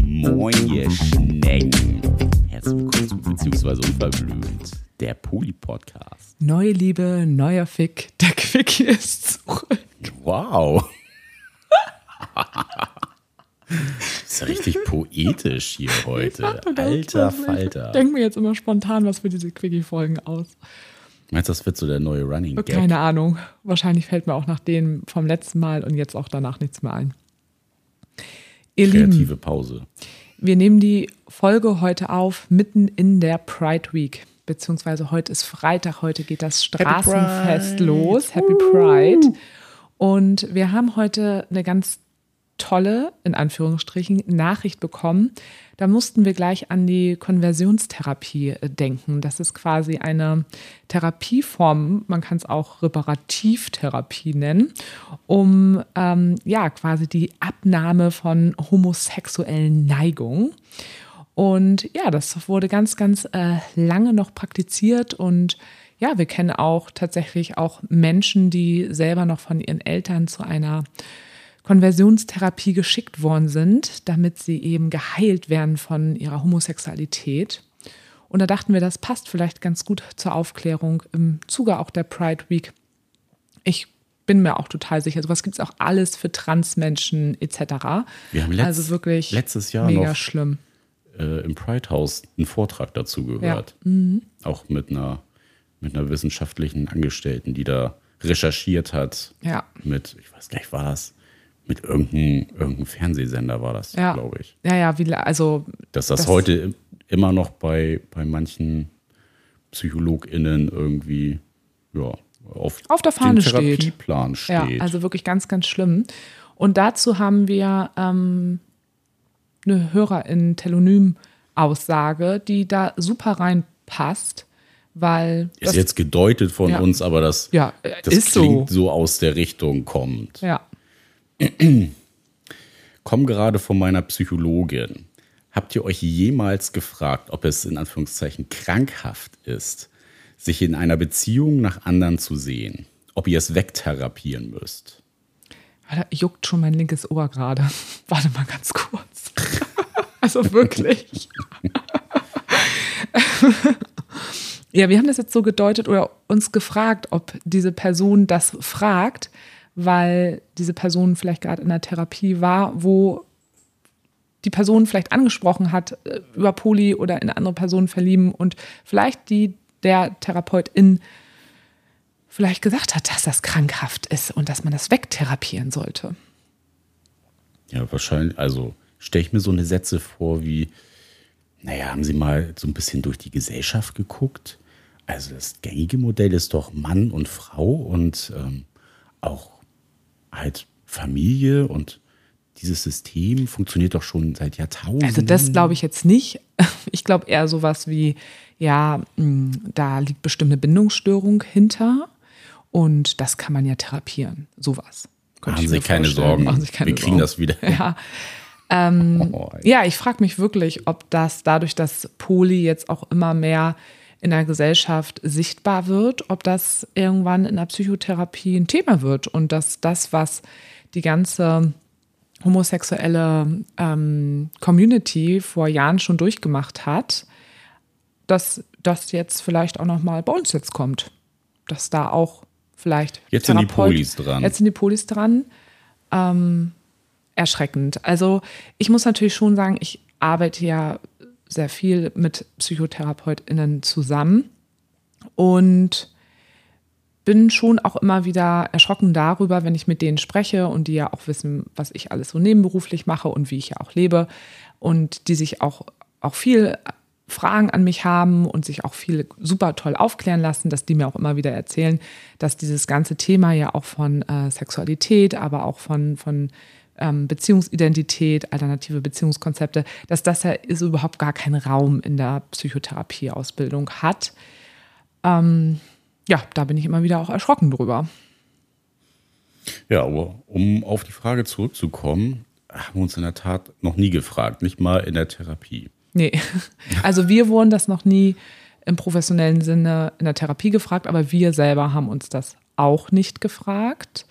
Moin, ihr Schnecken. Herzlich willkommen zu Beziehungsweise Unverblümt, der Poli-Podcast. Neue Liebe, neuer Fick, der Quickie ist zurück. Wow. ist ja richtig poetisch hier heute. Alter Falter. Ich denke mir jetzt immer spontan was für diese Quickie-Folgen aus. Meinst du, das wird so der neue Running Gag? Keine Ahnung. Wahrscheinlich fällt mir auch nach dem vom letzten Mal und jetzt auch danach nichts mehr ein. Ihr Kreative Lieben, Pause. wir nehmen die Folge heute auf, mitten in der Pride Week. Beziehungsweise heute ist Freitag, heute geht das Straßenfest Pride. los. Happy Pride. Und wir haben heute eine ganz tolle, in Anführungsstrichen, Nachricht bekommen. Da mussten wir gleich an die Konversionstherapie äh, denken. Das ist quasi eine Therapieform, man kann es auch Reparativtherapie nennen, um ähm, ja quasi die Abnahme von homosexuellen Neigungen. Und ja, das wurde ganz, ganz äh, lange noch praktiziert und ja, wir kennen auch tatsächlich auch Menschen, die selber noch von ihren Eltern zu einer Konversionstherapie geschickt worden sind, damit sie eben geheilt werden von ihrer Homosexualität. Und da dachten wir, das passt vielleicht ganz gut zur Aufklärung im Zuge auch der Pride Week. Ich bin mir auch total sicher, sowas gibt es auch alles für Transmenschen etc. Wir haben letzt- also wirklich letztes Jahr mega noch schlimm. äh, im Pride House einen Vortrag dazu gehört. Auch mit einer, mit einer wissenschaftlichen Angestellten, die da recherchiert hat. Ja. Mit, ich weiß gar nicht, war das? Mit irgendeinem irgendein Fernsehsender war das, Ja. glaube ich. Ja, ja, wie, also Dass das, Das- heute im- immer noch bei, bei manchen PsychologInnen irgendwie ja, auf, Auf der Fahne dem steht. Therapieplan Ja, steht. also wirklich ganz, ganz schlimm. Und dazu haben wir ähm, eine Hörerin-Telonym-Aussage, die da super reinpasst, weil ist das, jetzt gedeutet von Ja. uns, aber das, Ja, das ist so. klingt so. aus der Richtung kommt. ja, Komm gerade von meiner Psychologin. Habt ihr euch jemals gefragt, ob es in Anführungszeichen krankhaft ist, sich in einer Beziehung nach anderen zu sehen? Ob ihr es wegtherapieren müsst? da juckt schon mein linkes Ohr gerade. Warte mal ganz kurz. also wirklich. ja, wir haben das jetzt so gedeutet oder uns gefragt, ob diese Person das fragt, weil diese Person vielleicht gerade in einer Therapie war, wo die Person vielleicht angesprochen hat, äh, über Poli oder in andere Personen verlieben und vielleicht die der Therapeutin vielleicht gesagt hat, dass das krankhaft ist und dass man das wegtherapieren sollte. Ja, wahrscheinlich, also stelle ich mir so eine Sätze vor wie, naja, haben Sie mal so ein bisschen durch die Gesellschaft geguckt? Also das gängige Modell ist doch Mann und Frau und ähm, auch halt Familie und dieses System funktioniert doch schon seit Jahrtausenden. Also das glaube ich jetzt nicht. Ich glaube eher sowas wie, ja, mh, da liegt bestimmte Bindungsstörung hinter und das kann man ja therapieren. Sowas. Machen Sie keine. Sorgen. Machen Sie keine Wir kriegen Sorgen. das wieder. Ja. Ähm, Oh, ja, ich frage mich wirklich, ob das dadurch, dass Poli jetzt auch immer mehr in der Gesellschaft sichtbar wird, ob das irgendwann in der Psychotherapie ein Thema wird und dass das, was die ganze homosexuelle ähm, Community vor Jahren schon durchgemacht hat, dass das jetzt vielleicht auch noch mal bei uns jetzt kommt, dass da auch vielleicht Jetzt sind die Polis dran. Jetzt sind die Polis dran. Ähm, erschreckend. Also ich muss natürlich schon sagen, ich arbeite ja sehr viel mit PsychotherapeutInnen zusammen und bin schon auch immer wieder erschrocken darüber, wenn ich mit denen spreche und die ja auch wissen, was ich alles so nebenberuflich mache und wie ich ja auch lebe und die sich auch, auch viel Fragen an mich haben und sich auch viel super toll aufklären lassen, dass die mir auch immer wieder erzählen, dass dieses ganze Thema ja auch von äh, Sexualität, aber auch von, von ähm, Beziehungsidentität, alternative Beziehungskonzepte, dass das ja ist überhaupt gar keinen Raum in der Psychotherapieausbildung hat. Ähm, ja, da bin ich immer wieder auch erschrocken drüber. Ja, aber um auf die Frage zurückzukommen, haben wir uns in der Tat noch nie gefragt, nicht mal in der Therapie. Nee, also wir wurden das noch nie im professionellen Sinne in der Therapie gefragt, aber wir selber haben uns das auch nicht gefragt.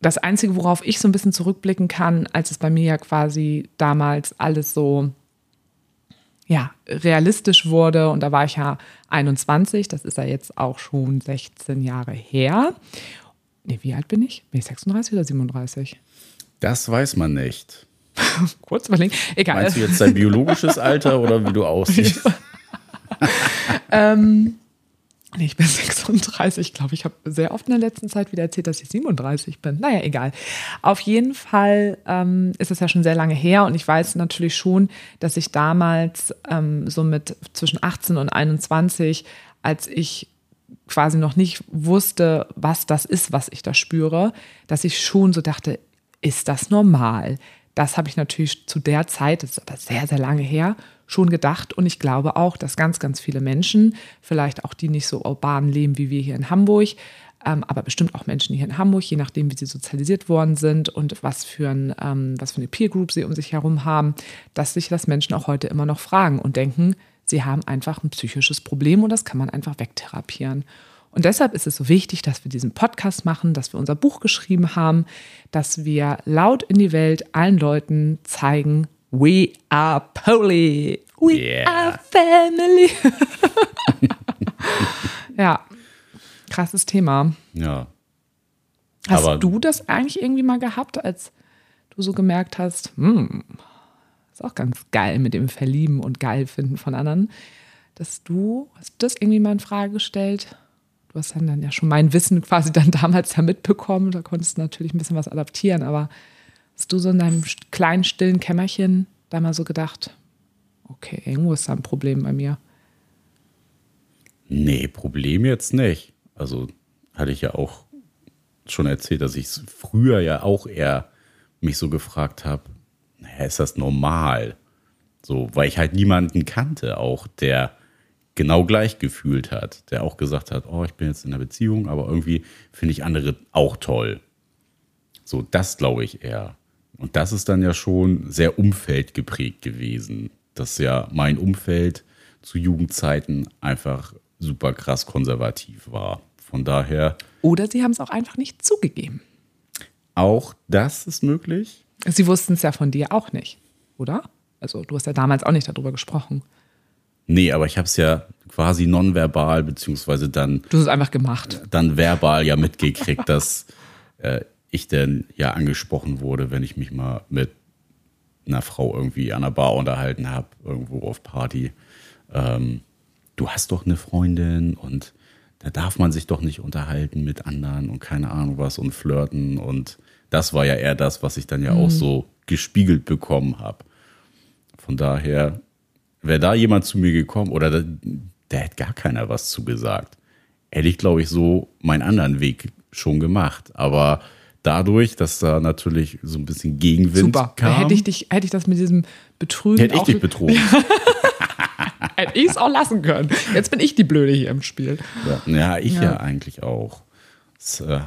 Das Einzige, worauf ich so ein bisschen zurückblicken kann, als es bei mir ja quasi damals alles so ja, realistisch wurde, und da war ich ja 21, das ist ja jetzt auch schon 16 Jahre her. Nee, wie alt bin ich? Bin ich 36 oder 37? Das weiß man nicht. Kurz überlegen. Egal. Meinst du jetzt dein biologisches Alter oder wie du aussiehst? ähm, Nee, ich bin 36. Ich glaube, ich habe sehr oft in der letzten Zeit wieder erzählt, dass ich 37 bin. Naja, egal. Auf jeden Fall ähm, ist es ja schon sehr lange her und ich weiß natürlich schon, dass ich damals ähm, so mit zwischen 18 und 21, als ich quasi noch nicht wusste, was das ist, was ich da spüre, dass ich schon so dachte, ist das normal? Das habe ich natürlich zu der Zeit, das ist aber sehr, sehr lange her, schon gedacht. Und ich glaube auch, dass ganz, ganz viele Menschen, vielleicht auch die nicht so urban leben wie wir hier in Hamburg, ähm, aber bestimmt auch Menschen hier in Hamburg, je nachdem, wie sie sozialisiert worden sind und was für, ein, ähm, was für eine Peer Group sie um sich herum haben, dass sich das Menschen auch heute immer noch fragen und denken, sie haben einfach ein psychisches Problem und das kann man einfach wegtherapieren. Und deshalb ist es so wichtig, dass wir diesen Podcast machen, dass wir unser Buch geschrieben haben, dass wir laut in die Welt allen Leuten zeigen, We are Poly. We yeah. are Family. ja, krasses Thema. Ja. Hast Aber du das eigentlich irgendwie mal gehabt, als du so gemerkt hast, hm, ist auch ganz geil mit dem Verlieben und geil finden von anderen, dass du, hast du das irgendwie mal in Frage gestellt? Du hast dann, dann ja schon mein Wissen quasi dann damals da mitbekommen, da konntest du natürlich ein bisschen was adaptieren, aber Du so in deinem kleinen, stillen Kämmerchen da mal so gedacht, okay, irgendwo ist da ein Problem bei mir? Nee, Problem jetzt nicht. Also hatte ich ja auch schon erzählt, dass ich früher ja auch eher mich so gefragt habe, ist das normal? So, weil ich halt niemanden kannte, auch der genau gleich gefühlt hat, der auch gesagt hat, oh, ich bin jetzt in einer Beziehung, aber irgendwie finde ich andere auch toll. So, das glaube ich eher. Und das ist dann ja schon sehr umfeldgeprägt gewesen, dass ja mein Umfeld zu Jugendzeiten einfach super krass konservativ war. Von daher. Oder sie haben es auch einfach nicht zugegeben. Auch das ist möglich. Sie wussten es ja von dir auch nicht, oder? Also du hast ja damals auch nicht darüber gesprochen. Nee, aber ich habe es ja quasi nonverbal, beziehungsweise dann. Du hast es einfach gemacht. Dann verbal ja mitgekriegt, dass äh, ich denn ja angesprochen wurde, wenn ich mich mal mit einer Frau irgendwie an der Bar unterhalten habe, irgendwo auf Party. Ähm, du hast doch eine Freundin und da darf man sich doch nicht unterhalten mit anderen und keine Ahnung was und flirten. Und das war ja eher das, was ich dann ja mhm. auch so gespiegelt bekommen habe. Von daher wäre da jemand zu mir gekommen oder da, da hätte gar keiner was zugesagt. Hätte ich, glaube ich, so meinen anderen Weg schon gemacht. Aber dadurch, dass da natürlich so ein bisschen Gegenwind Super. kam. Hätte ich, dich, hätte ich das mit diesem Betrügen. Hätte ich dich betrogen. hätte ich es auch lassen können. Jetzt bin ich die Blöde hier im Spiel. Ja, ja ich ja. ja. eigentlich auch. Das äh,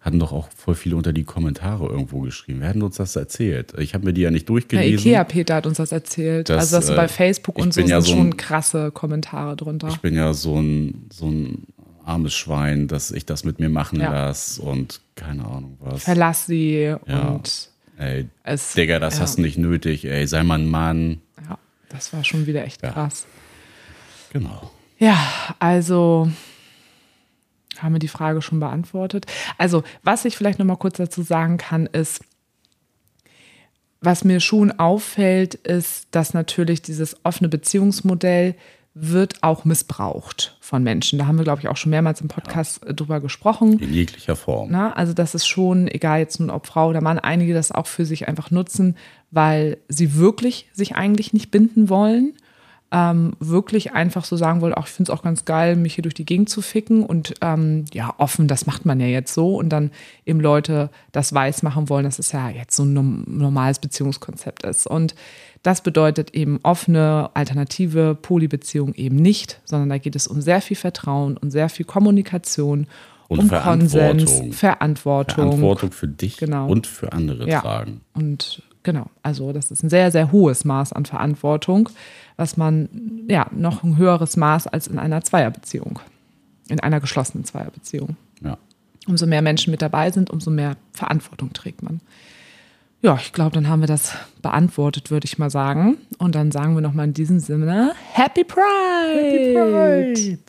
hatten doch auch voll viele unter die Kommentare irgendwo geschrieben. Wer hat uns das erzählt? Ich habe mir die ja nicht durchgelesen. Ja, Ikea-Peter hat uns das erzählt. Das, also, dass äh, bei Facebook und so sind ja so ein, schon krasse Kommentare drunter. Ich bin ja so ein, so ein armes Schwein, dass ich das mit mir machen ja. lasse und keine Ahnung was. Verlass sie ja. und. Ey, es, Digga, das ja. hast du nicht nötig, ey, sei mal ein Mann. Ja, das war schon wieder echt krass. Genau. Ja, also haben wir die Frage schon beantwortet. Also, was ich vielleicht noch mal kurz dazu sagen kann, ist, was mir schon auffällt, ist, dass natürlich dieses offene Beziehungsmodell wird auch missbraucht von Menschen. Da haben wir, glaube ich, auch schon mehrmals im Podcast ja. Äh, drüber gesprochen. In jeglicher Form. Na, also das ist schon, egal jetzt nun ob Frau oder Mann, einige das auch für sich einfach nutzen, weil sie wirklich sich eigentlich nicht binden wollen ähm, wirklich einfach so sagen wollte, auch ich finde es auch ganz geil, mich hier durch die Gegend zu ficken und ähm, ja, offen, das macht man ja jetzt so und dann eben Leute das weiß machen wollen, dass es ja jetzt so ein normales Beziehungskonzept ist. Und das bedeutet eben offene, alternative Polybeziehung eben nicht, sondern da geht es um sehr viel Vertrauen und sehr viel Kommunikation. Und um Verantwortung. Konsens, Verantwortung. Verantwortung für dich genau. und für andere ja. tragen. Und Genau, also das ist ein sehr, sehr hohes Maß an Verantwortung, was man, ja, noch ein höheres Maß als in einer Zweierbeziehung, in einer geschlossenen Zweierbeziehung. Ja. Umso mehr Menschen mit dabei sind, umso mehr Verantwortung trägt man. Ja, ich glaube, dann haben wir das beantwortet, würde ich mal sagen. Und dann sagen wir nochmal in diesem Sinne Happy Pride! Happy Pride!